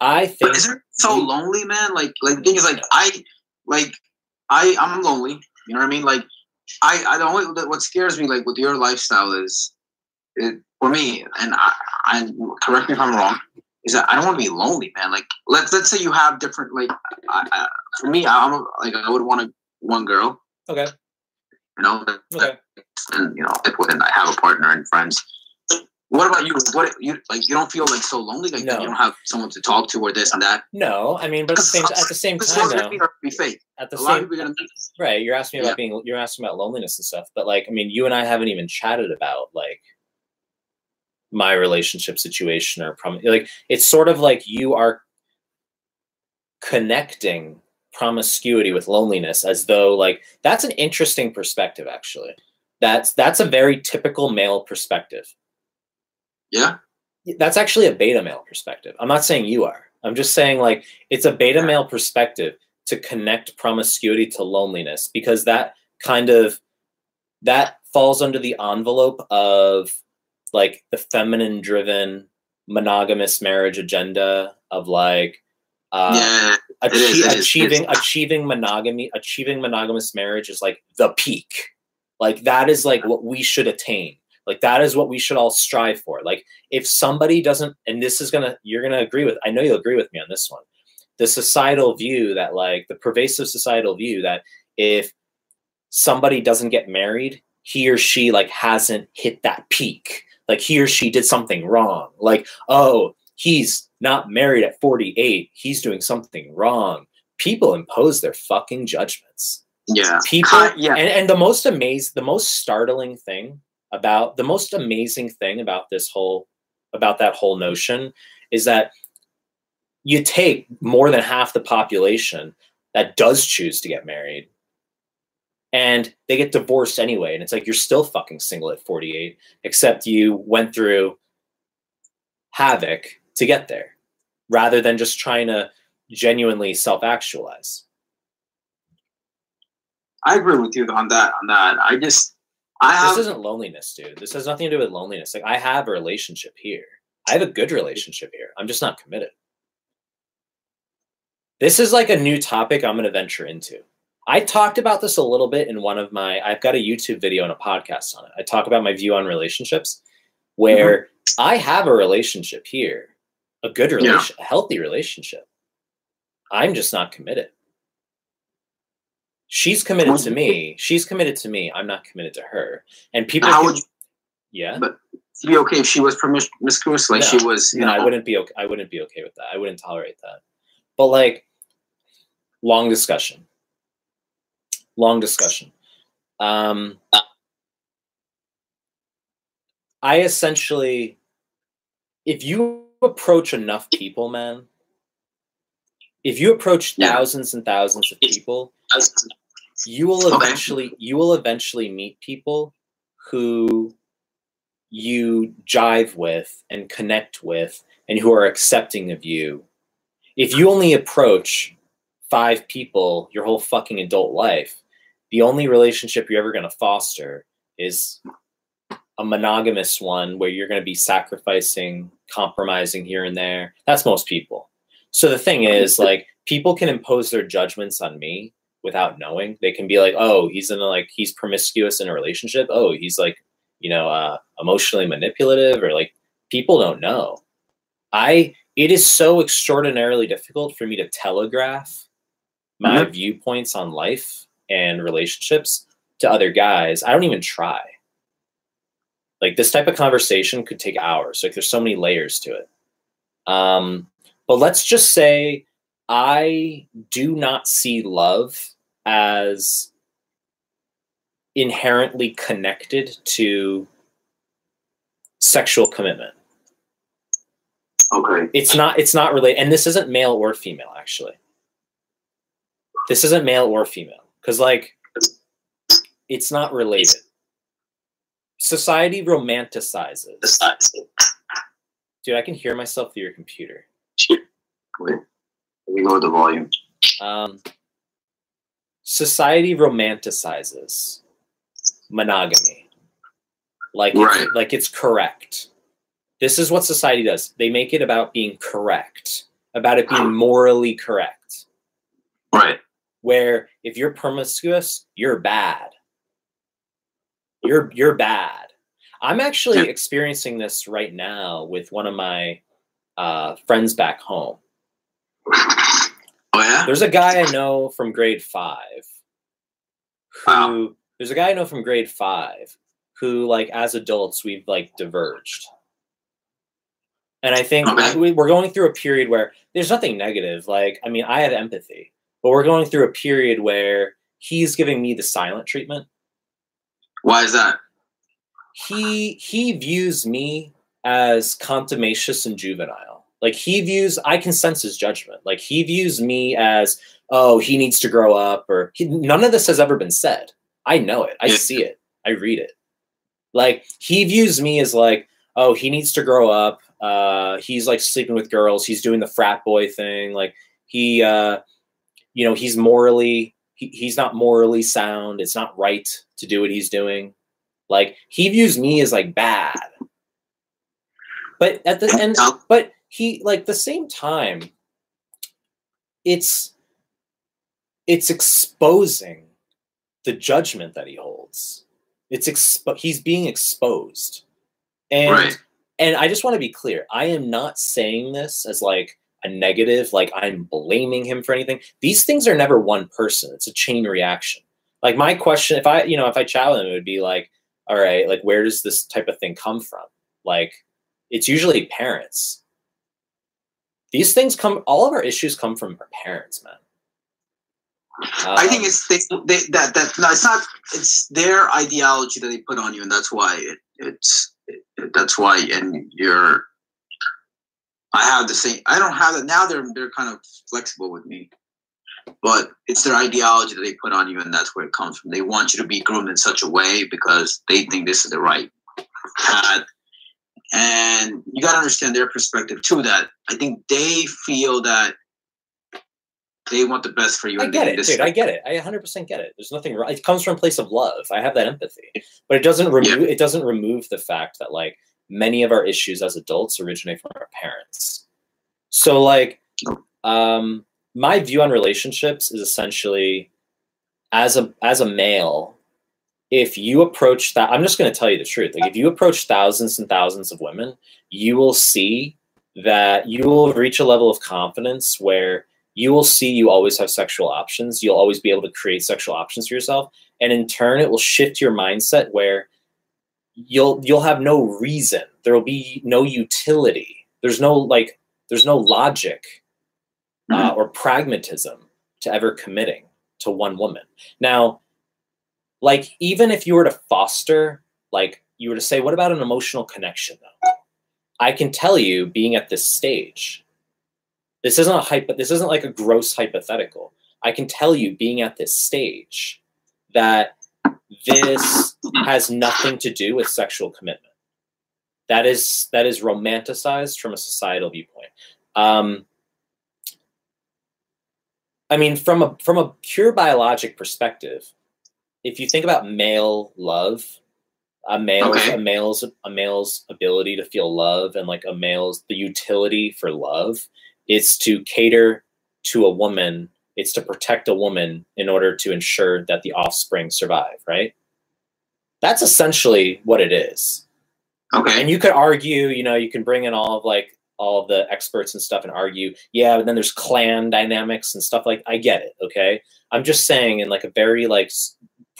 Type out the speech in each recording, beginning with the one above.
I But think isn't it so lonely, man? Like, like the thing is, like, I, like, I, I'm lonely. You know what I mean? Like, I, I the only what scares me, like, with your lifestyle is, it for me, and I, I correct me if I'm wrong, is that I don't want to be lonely, man. Like, let's let's say you have different, like, I, I, for me, I'm like, I would want a, one girl, okay. you know, Okay. and you know, if when I have a partner and friends. What about you? What you like? You don't feel like so lonely, like No. you don't have someone to talk to or this and that. No, I mean, but at the same at the same time though, be fake. at the same people are gonna meet. right, you're asking me about being you're asking about loneliness and stuff, but like, I mean, you and I haven't even chatted about like my relationship situation or prom- like it's sort of like you are connecting promiscuity with loneliness as though like that's an interesting perspective actually that's that's a very typical male perspective Yeah, that's actually a beta male perspective. I'm not saying you are. I'm just saying like it's a beta male perspective to connect promiscuity to loneliness because that kind of that falls under the envelope of like the feminine driven monogamous marriage agenda of like uh yeah, it is, achie- it is, it is. achieving achieving monogamy achieving monogamous marriage is like the peak like that is like what we should attain like that is what we should all strive for. Like if somebody doesn't and this is gonna you're gonna agree with i know you'll agree with me on this one. The societal view that like the pervasive societal view that if somebody doesn't get married he or she like hasn't hit that peak. Like he or she did something wrong. Like oh he's not married at 48 he's doing something wrong. People impose their fucking judgments. Yeah, people yeah. and, and the most amazing the most startling thing about the most amazing thing about this whole about that whole notion is that you take more than half the population that does choose to get married and they get divorced anyway and it's like you're still fucking single at 48 except you went through havoc to get there rather than just trying to genuinely self-actualize I agree with you on that. On that, I just, I have. this isn't loneliness, dude. This has nothing to do with loneliness. Like I have a relationship here. I have a good relationship here. I'm just not committed. This is like a new topic I'm going to venture into. I talked about this a little bit in one of my I've got a YouTube video and a podcast on it. I talk about my view on relationships where mm-hmm. I have a relationship here, a good relation, a healthy relationship. I'm just not committed. She's committed to me. She's committed to me. I'm not committed to her. And people How would you yeah. be okay if she was promiscuous? Like No, she was, you no, know. I wouldn't be okay. I wouldn't be okay with that. I wouldn't tolerate that. But like, long discussion. Long discussion. Um, I essentially, if you approach enough people, man, if you approach thousands and thousands of people, you will Okay. eventually you will eventually meet people who you jive with and connect with and who are accepting of you. If you only approach five people your whole fucking adult life the only relationship you're ever going to foster is a monogamous one where you're going to be sacrificing compromising here and there. That's most people. So the thing is like people can impose their judgments on me without knowing. They can be like, oh, he's in a like he's promiscuous in a relationship. Oh, he's like, you know, uh, emotionally manipulative, or like people don't know. I it is so extraordinarily difficult for me to telegraph my viewpoints on life and relationships to other guys. I don't even try. Like this type of conversation could take hours. Like there's so many layers to it. Um, but let's just say I do not see love as inherently connected to sexual commitment. Okay. It's not it's not related and this isn't male or female actually. This isn't male or female cuz like it's not related. Society romanticizes. Dude, I can hear myself through your computer. Wait. Me lower the volume. um, society romanticizes monogamy like Right. it's, like it's correct this is what society does they make it about being correct about it being morally correct. Right. Where if you're promiscuous, you're bad. You're you're bad. I'm actually Yeah. experiencing this right now with one of my uh, friends back home. Oh yeah. There's a guy I know from grade five who Wow. there's a guy I know from grade five who like as adults we've like diverged. And I think Okay. we, we're going through a period where there's nothing negative. Like, I mean, I have empathy, but we're going through a period where he's giving me the silent treatment. Why is that? He he views me as contumacious and juvenile. Like he views, I can sense his judgment. Like he views me as, oh, he needs to grow up, or he, none of this has ever been said. I know it. I see it. I read it. Like he views me as like, oh, he needs to grow up. Uh, he's like sleeping with girls. He's doing the frat boy thing. Like he, uh, you know, he's morally, he, he's not morally sound. It's not right to do what he's doing. Like he views me as like bad. But at the end, but he like the same time it's it's exposing the judgment that he holds. It's expo- he's being exposed. And Right. and i just want to be clear i am not saying this as like a negative like i'm blaming him for anything. These things are never one person. It's a chain reaction. Like my question if i you know if i chat with him it would be like all right like where does this type of thing come from? Like it's usually parents these things come all of our issues come from our parents man I think Um, it's they, they, that that no, it's not. It's their ideology that they put on you, and that's why it, it's it, that's why. And you're. I have the same. I don't have it now. They're they're kind of flexible with me, but it's their ideology that they put on you, and that's where it comes from. They want you to be groomed in such a way because they think this is the right path. And you got to understand their perspective too. That I think they feel that they want the best for you. I get it, dude. I get it. I 100% get it. There's nothing wrong. It comes from a place of love. I have that empathy, but it doesn't remove. It doesn't remove the fact that like many of our issues as adults originate from our parents. So like, um, my view on relationships is essentially, as a as a male, if you approach that, I'm just going to tell you the truth. Like, if you approach thousands and thousands of women, you will see that you will reach a level of confidence where you will see you always have sexual options. You'll always be able to create sexual options for yourself, and in turn, it will shift your mindset where you'll you'll have no reason. There will be no utility. There's no like. There's no logic uh, or pragmatism to ever committing to one woman. Now, like even if you were to foster, like you were to say, what about an emotional connection though? I can tell you, being at this stage, this isn't a hypo, this isn't like a gross hypothetical. I can tell you, being at this stage, that this has nothing to do with sexual commitment. That is that is romanticized from a societal viewpoint. Um, I mean, from a from a pure biologic perspective, if you think about male love, a male's Okay. a male's a male's ability to feel love and like a male's the utility for love is to cater to a woman. It's to protect a woman in order to ensure that the offspring survive, right? That's essentially what it is Okay. and you could argue you know you can bring in all of like all of the experts and stuff and argue yeah but then there's clan dynamics and stuff like i get it okay i'm just saying in like a very like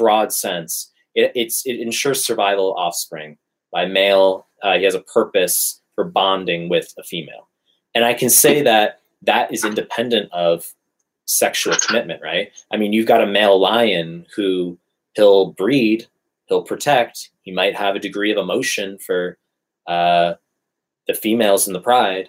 broad sense it, it's it ensures survival of offspring by male uh, he has a purpose for bonding with a female and i can say that that is independent of sexual commitment right i mean you've got a male lion who he'll breed he'll protect. He might have a degree of emotion for uh, the females in the pride,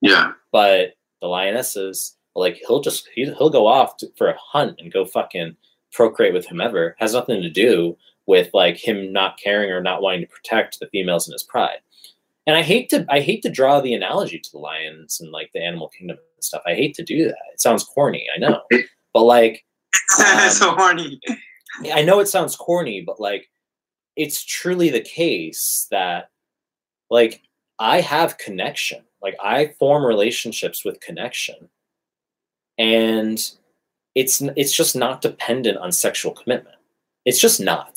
Yeah. but the lionesses, like he'll just he, he'll go off to, for a hunt and go fucking procreate with whomever. Has nothing to do with like him not caring or not wanting to protect the females in his pride. And I hate to I hate to draw the analogy to the lions and like the animal kingdom and stuff. I hate to do that. It sounds corny, I know, but like Um, so horny. I know it sounds corny, but like it's truly the case that like I have connection Like I form relationships with connection, and it's it's just not dependent on sexual commitment. It's just not.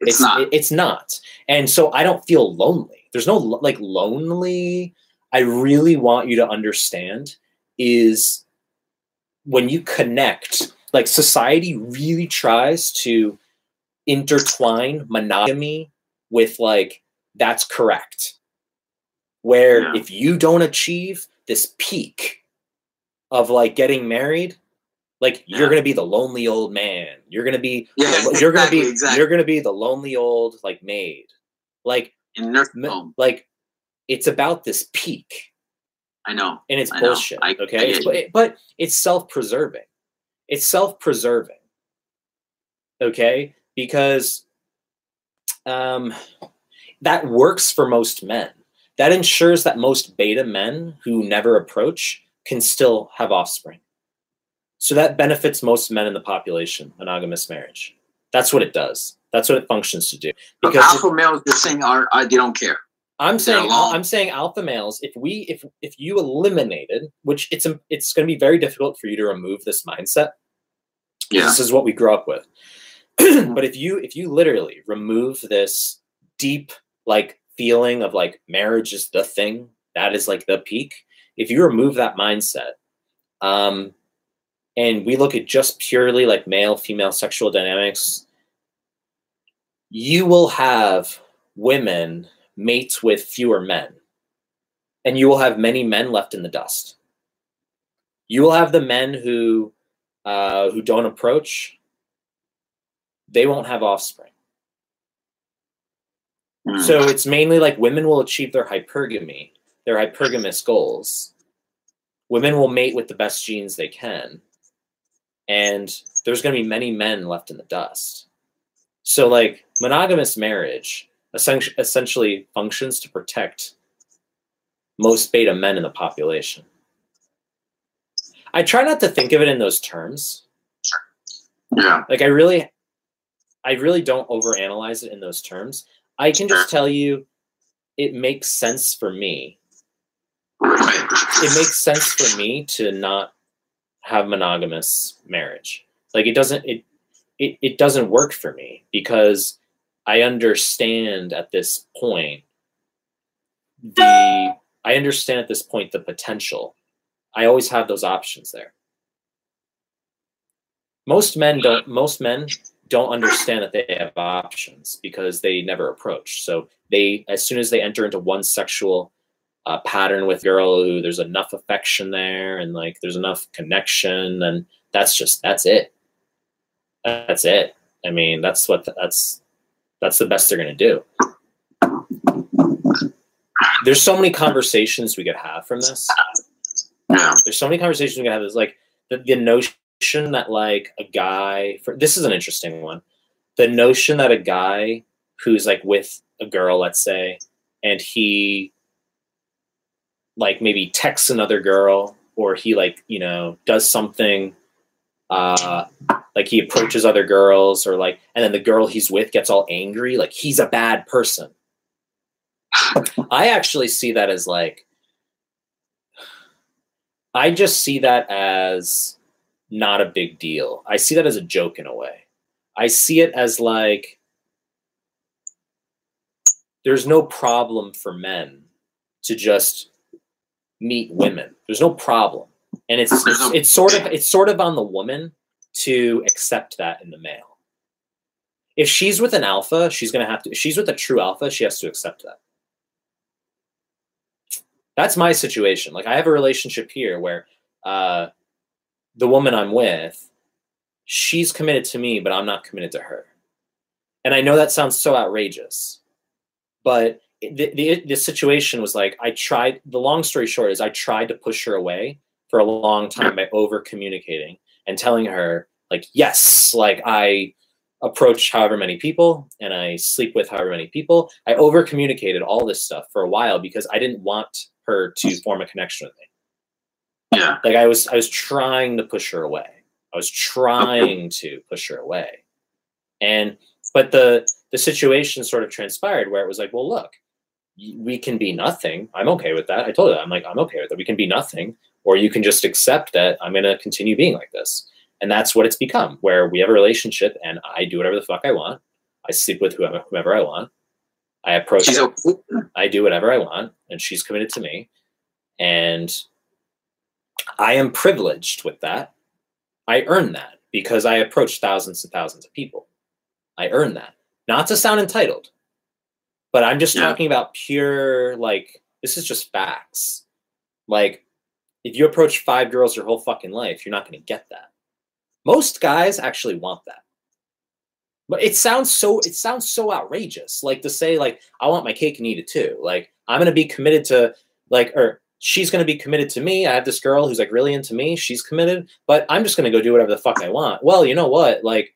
It's, not. it- it's not. And so I don't feel lonely. There's no like lonely. I really want you to understand is when you connect, like society really tries to intertwine monogamy with like that's correct. Where Yeah. if you don't achieve this peak of like getting married, like Yeah. you're gonna be the lonely old man. You're gonna be Yeah, you're gonna be exactly, exactly. you're gonna be the lonely old like maid. Like in nursing m- home. like it's about this peak I know. and it's I bullshit. I- I okay, get It's- but, but it's self-preserving. It's self-preserving. Okay, because um, that works for most men. That ensures that most beta men who never approach can still have offspring. So that benefits most men in the population. Monogamous marriage. That's what it does. That's what it functions to do. But Because alpha males, you're saying are, are they don't care. I'm saying. I'm saying alpha males. If we if if you eliminated, which it's it's going to be very difficult for you to remove this mindset. Yeah. This is what we grew up with. but if you if you literally remove this deep like feeling of like marriage is the thing that is like the peak. If you remove that mindset, um, and we look at just purely like male female sexual dynamics, you will have women mates with fewer men, and you will have many men left in the dust. You will have the men who uh, who don't approach. They won't have offspring. Mm. So it's mainly like women will achieve their hypergamy, their hypergamous goals. Women will mate with the best genes they can. And there's going to be many men left in the dust. So, like, monogamous marriage essentially functions to protect most beta men in the population. I try not to think of it in those terms yeah. like i really i really don't overanalyze it in those terms i can just tell you it makes sense for me it makes sense for me to not have monogamous marriage. Like it doesn't it it, it doesn't work for me because i understand at this point the i understand at this point the potential. I always have those options there. Most men don't most men don't understand that they have options because they never approach. So they as soon as they enter into one sexual uh, pattern with girl who there's enough affection there and like there's enough connection and that's just that's it that's it i mean that's what that's that's the best they're going to do there's so many conversations we could have from this there's so many conversations we can have. Is like the, the notion that like a guy for this is an interesting one. The notion that a guy who's like with a girl, let's say, and he like maybe texts another girl or he like you know does something uh like he approaches other girls or like and then the girl he's with gets all angry like he's a bad person i actually see that as like I just see that as not a big deal. I see that as a joke in a way. I see it as like there's no problem for men to just meet women. There's no problem. And it's it's, it's sort of it's sort of on the woman to accept that in the male. If she's with an alpha, she's going to have to if she's with a true alpha, she has to accept that that's my situation. Like I have a relationship here where uh, the woman I'm with, she's committed to me, but I'm not committed to her. And I know that sounds so outrageous, but the, the the situation was like I tried. The long story short is I tried to push her away for a long time by over communicating and telling her like yes, like I approach however many people and I sleep with however many people. I over communicated all this stuff for a while because I didn't want her to form a connection with me. Yeah. Like I was I was trying to push her away. I was trying to push her away. And but the the situation sort of transpired where it was like, well look, we can be nothing. I'm okay with that. I told her that. I'm like, I'm okay with it. We can be nothing, or you can just accept that I'm going to continue being like this. And that's what it's become, where we have a relationship and I do whatever the fuck I want. I sleep with whoever, whoever I want. I approach She's it. okay. I do whatever I want, and she's committed to me. And I am privileged with that. I earn that because I approach thousands and thousands of people. I earn that. Not to sound entitled, but I'm just Yeah. talking about pure, like, this is just facts. Like, if you approach five girls your whole fucking life, you're not going to get that. Most guys actually want that. But it sounds so it sounds so outrageous. Like to say like I want my cake and eat it too. Like I'm gonna be committed to like or she's gonna be committed to me. I have this girl who's like really into me. She's committed, but I'm just gonna go do whatever the fuck I want. Well, you know what? Like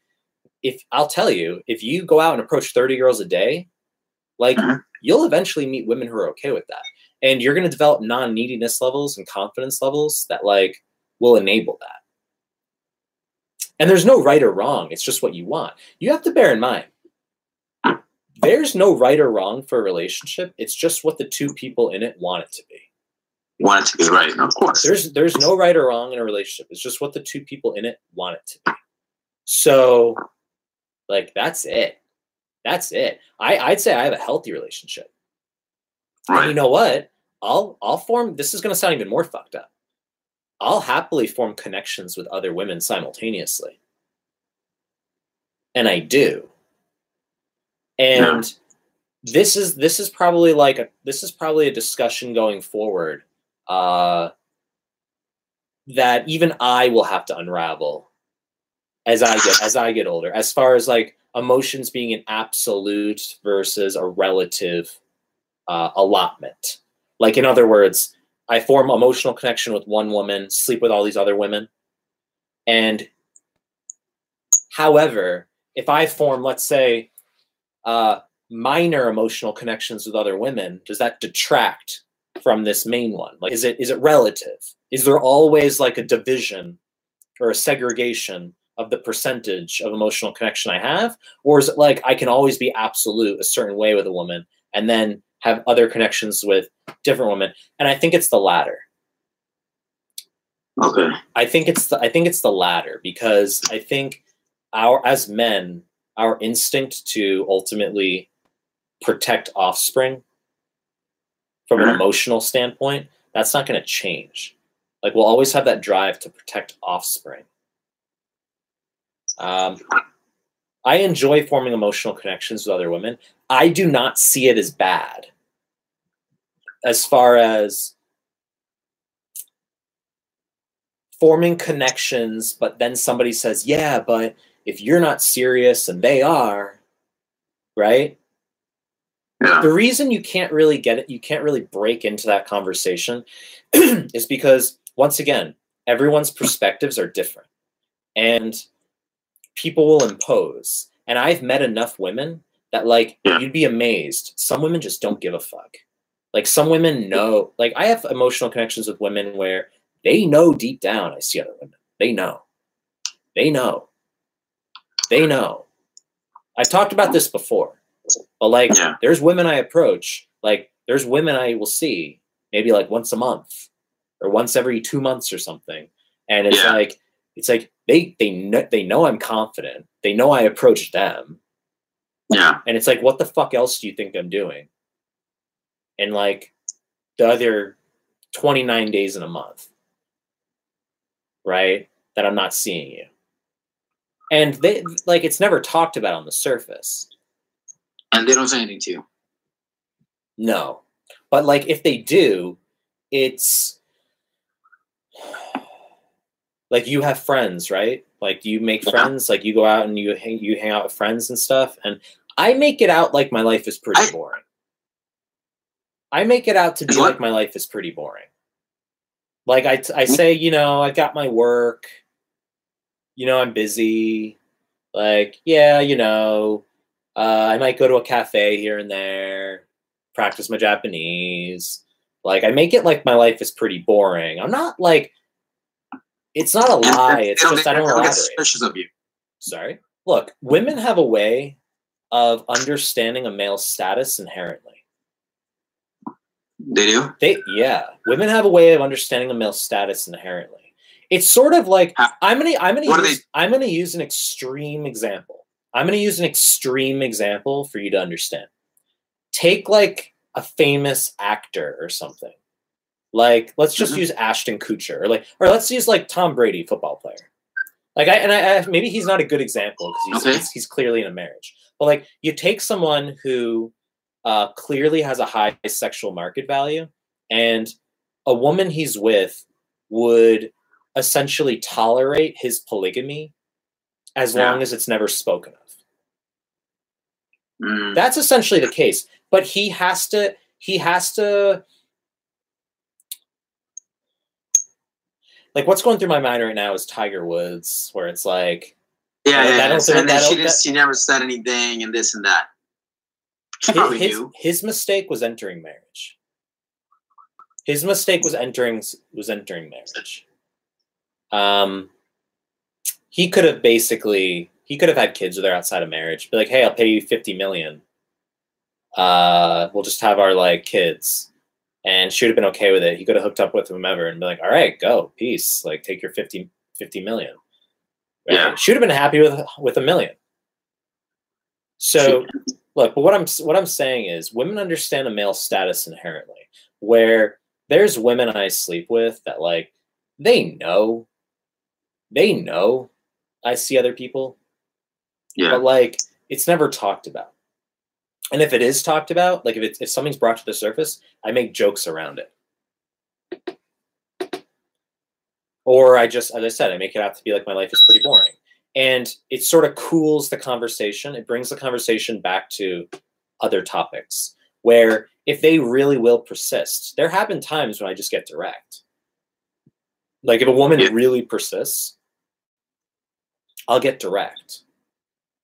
if I'll tell you, if you go out and approach 30 girls a day, like Mhm. you'll eventually meet women who are okay with that. And you're gonna develop non-neediness levels and confidence levels that like will enable that. And there's no right or wrong. It's just what you want. You have to bear in mind there's no right or wrong for a relationship. It's just what the two people in it want it to be. Want it to be right, of course. There's there's no right or wrong in a relationship. It's just what the two people in it want it to be. So like that's it. That's it. I, I'd say I have a healthy relationship. And you know what? I'll I'll form this is gonna sound even more fucked up. I'll happily form connections with other women simultaneously. And I do. And this is this is probably like a this is probably a discussion going forward uh that even I will have to unravel as I get as I get older, as far as like emotions being an absolute versus a relative uh, allotment. Like in other words, I form emotional connection with one woman, sleep with all these other women, and however, if I form, let's say, uh, minor emotional connections with other women, does that detract from this main one? Like, is it is it relative? Is there always like a division or a segregation of the percentage of emotional connection I have, or is it like I can always be absolute a certain way with a woman and then have other connections with different women? And I think it's the latter. Okay. I think it's the I think it's the latter because I think our as men, our instinct to ultimately protect offspring from an emotional standpoint, that's not going to change. Like we'll always have that drive to protect offspring. Um, I enjoy forming emotional connections with other women. I do not see it as bad. As far as forming connections, but then somebody says, yeah, but if you're not serious and they are, right? Yeah. The reason you can't really get it, you can't really break into that conversation is because, once again, everyone's perspectives are different and people will impose. And I've met enough women that, like, Yeah. you'd be amazed. Some women just don't give a fuck. Like, some women know, like, I have emotional connections with women where they know deep down I see other women. They know. They know. They know. I've talked about this before, but like, Yeah. there's women I approach, like, there's women I will see maybe like once a month or once every two months or something. And it's Yeah. like, it's like they they know they know I'm confident. They know I approach them. Yeah. And it's like, what the fuck else do you think I'm doing? And like the other 29 days in a month, right? That I'm not seeing you. And they like it's never talked about on the surface. And they don't say anything to you. No. But like if they do, it's like you have friends, right? Like you make friends, like you go out and you hang you hang out with friends and stuff. And I make it out like my life is pretty I- boring. I make it out to be What? like my life is pretty boring. Like I, I say, you know, I got my work. You know, I'm busy. Like, yeah, you know, uh, I might go to a cafe here and there, practice my Japanese. Like, I make it like my life is pretty boring. I'm not like, it's not a lie. It's don't- just they I don't elaborate. suspicious of you. Sorry. Look, women have a way of understanding a male's status inherently. They do. They yeah, women have a way of understanding a male status inherently. It's sort of like How- I'm gonna I'm gonna What use, I'm gonna use an extreme example. I'm gonna use an extreme example for you to understand. Take like a famous actor or something. Like let's just Mhm. use Ashton Kutcher or like or let's use like Tom Brady, football player. Like I and I, I maybe he's not a good example because he's, Okay. he's he's clearly in a marriage. But like you take someone who uh, clearly has a high sexual market value, and a woman he's with would essentially tolerate his polygamy as Yeah. long as it's never spoken of. Mm. That's essentially the case. But he has to he has to like what's going through my mind right now is Tiger Woods, where it's like Yeah, yeah. yeah. And then she just she never said anything and this and that. She his, probably his, knew. his mistake was entering marriage. His mistake was entering was entering marriage. Um, he could have basically he could have had kids with her outside of marriage. Be like, hey, I'll pay you fifty million. Uh, we'll just have our like kids, and she would have been okay with it. He could have hooked up with whomever and be like, all right, go, peace. Like, take your 50, 50 million. Right? Yeah. she would have been happy with with a million. So look, but what I'm what I'm saying is women understand a male status inherently. Where there's women I sleep with that like they know, they know I see other people, Yeah. but like it's never talked about. And if it is talked about, like if it's if something's brought to the surface, I make jokes around it. Or I just, as I said, I make it out to be like my life is pretty boring. And it sort of cools the conversation. It brings the conversation back to other topics where if they really will persist, there have been times when I just get direct. Like if a woman Yeah. really persists, I'll get direct.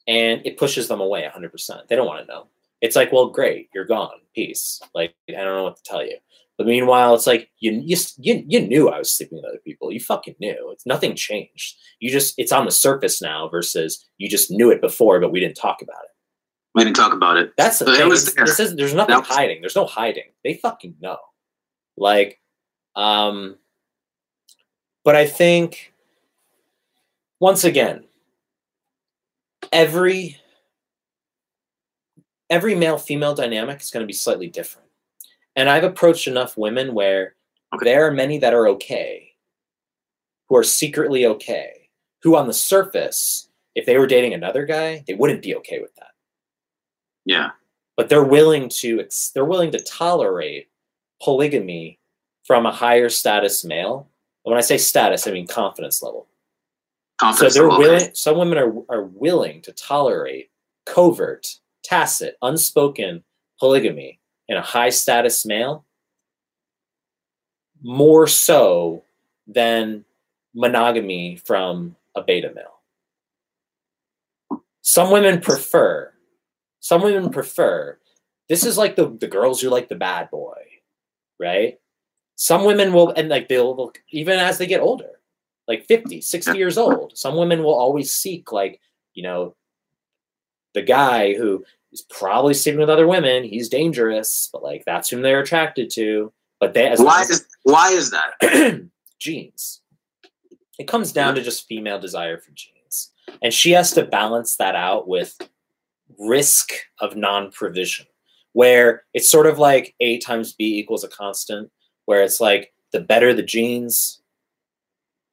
And it pushes them away 100%. They don't want to know. It's like, well, great, you're gone. Peace. Like, I don't know what to tell you. But meanwhile, it's like you, you you you knew I was sleeping with other people. You fucking knew. It's nothing changed. You just it's on the surface now versus you just knew it before, but we didn't talk about it. We didn't talk about it. That's the But thing. was there. Is there's nothing was- hiding. There's no hiding. They fucking know. Like, um, but I think once again, every every male female dynamic is going to be slightly different. And I've approached enough women where Okay. there are many that are okay, who are secretly okay, who on the surface, if they were dating another guy, they wouldn't be okay with that Yeah. but they're willing to they're willing to tolerate polygamy from a higher status male. And when I say status, I mean confidence level. Confidence So they're level, willing. Some women are are willing to tolerate covert, tacit, unspoken polygamy in a high status male more so than monogamy from a beta male. Some women prefer. Some women prefer. This is like the, the girls who like the bad boy, right? Some women will, and like they'll, even as they get older, like 50, 60 years old, some women will always seek, like, you know, the guy who is probably sleeping with other women. He's dangerous, but like that's whom they're attracted to. But they as why as- is why is that? genes. It comes down to just female desire for genes. And she has to balance that out with risk of non provision, where it's sort of like A times B equals a constant, where it's like the better the genes.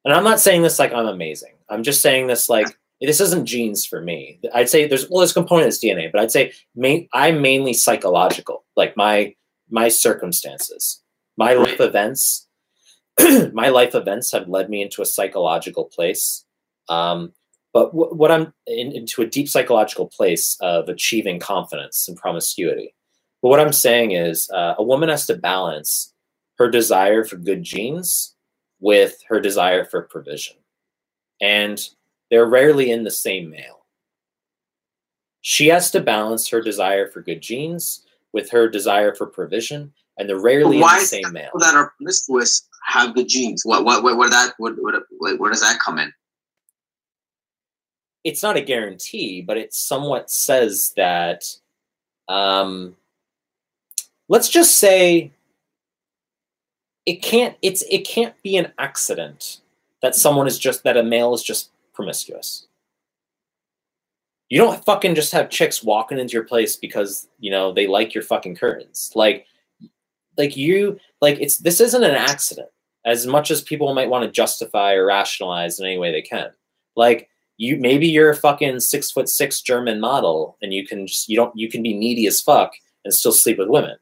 And I'm not saying this like I'm amazing. I'm just saying this like this isn't genes for me. I'd say there's well, there's a component is DNA, but I'd say main, I'm mainly psychological. Like my my circumstances, my life events my life events have led me into a psychological place. Um, but wh- what I'm in, into a deep psychological place of achieving confidence and promiscuity. But what I'm saying is, uh, a woman has to balance her desire for good genes with her desire for provision, and they're rarely in the same male. She has to balance her desire for good genes with her desire for provision, and they're rarely Why in the same male. People that are promiscuous have good genes. What what where, where that what, what, where does that come in? it's not a guarantee, but it somewhat says that. Um, let's just say it can't it's it can't be an accident that someone is just that a male is just promiscuous. You don't fucking just have chicks walking into your place because, you know, they like your fucking curtains. Like like you like it's this isn't an accident as much as people might want to justify or rationalize in any way they can. Like you maybe you're a fucking six foot six German model and you can just you don't you can be needy as fuck and still sleep with women.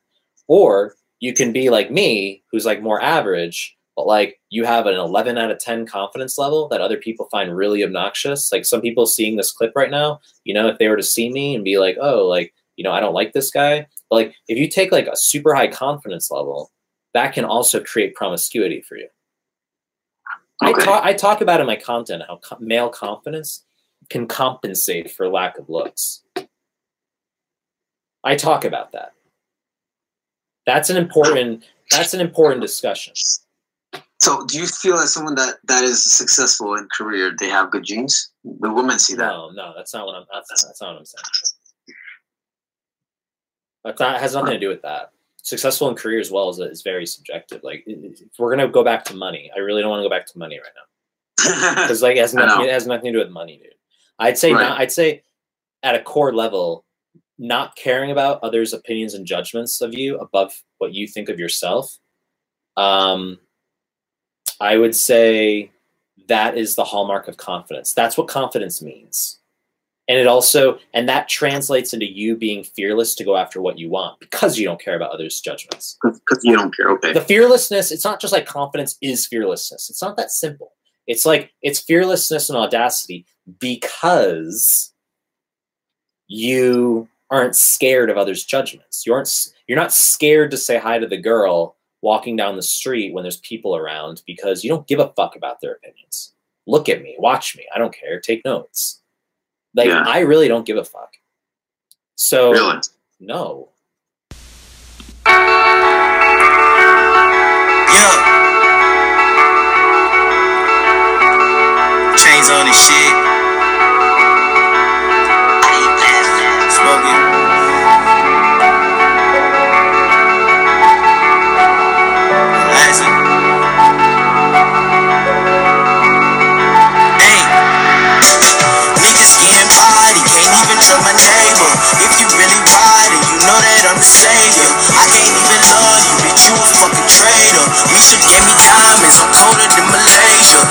Or you can be like me, who's like more average, but like you have an 11 out of 10 confidence level that other people find really obnoxious. Like some people seeing this clip right now, you know, if they were to see me and be like, oh, like, you know, I don't like this guy. But like if you take like a super high confidence level, that can also create promiscuity for you. I talk I talk about in my content how co- male confidence can compensate for lack of looks. I talk about that. That's an important that's an important discussion. So, do you feel as someone that that is successful in career, they have good genes? The women see that. No, no, that's not what I'm. That's, that's not what I'm saying. That's not has nothing to do with that. Successful in career as well is, is very subjective. Like, if we're gonna go back to money, I really don't want to go back to money right now because like it has nothing. It has nothing to do with money, dude. I'd say Right. not. I'd say at a core level, not caring about others' opinions and judgments of you above what you think of yourself. Um, I would say that is the hallmark of confidence. That's what confidence means. And it also, and that translates into you being fearless to go after what you want because you don't care about others' judgments. Because you don't care. Okay. The fearlessness, it's not just like confidence is fearlessness. It's not that simple. It's like it's fearlessness and audacity because you aren't scared of others' judgments. You aren't you're not scared to say hi to the girl walking down the street when there's people around because you don't give a fuck about their opinions. Look at me, watch me. I don't care. Take notes. Like Yeah. I really don't give a fuck. So Really? no. Yeah. Know that I'm the savior, I can't even love you, bitch. You a fucking traitor. Misha gave me diamonds, I'm colder than Malaysia.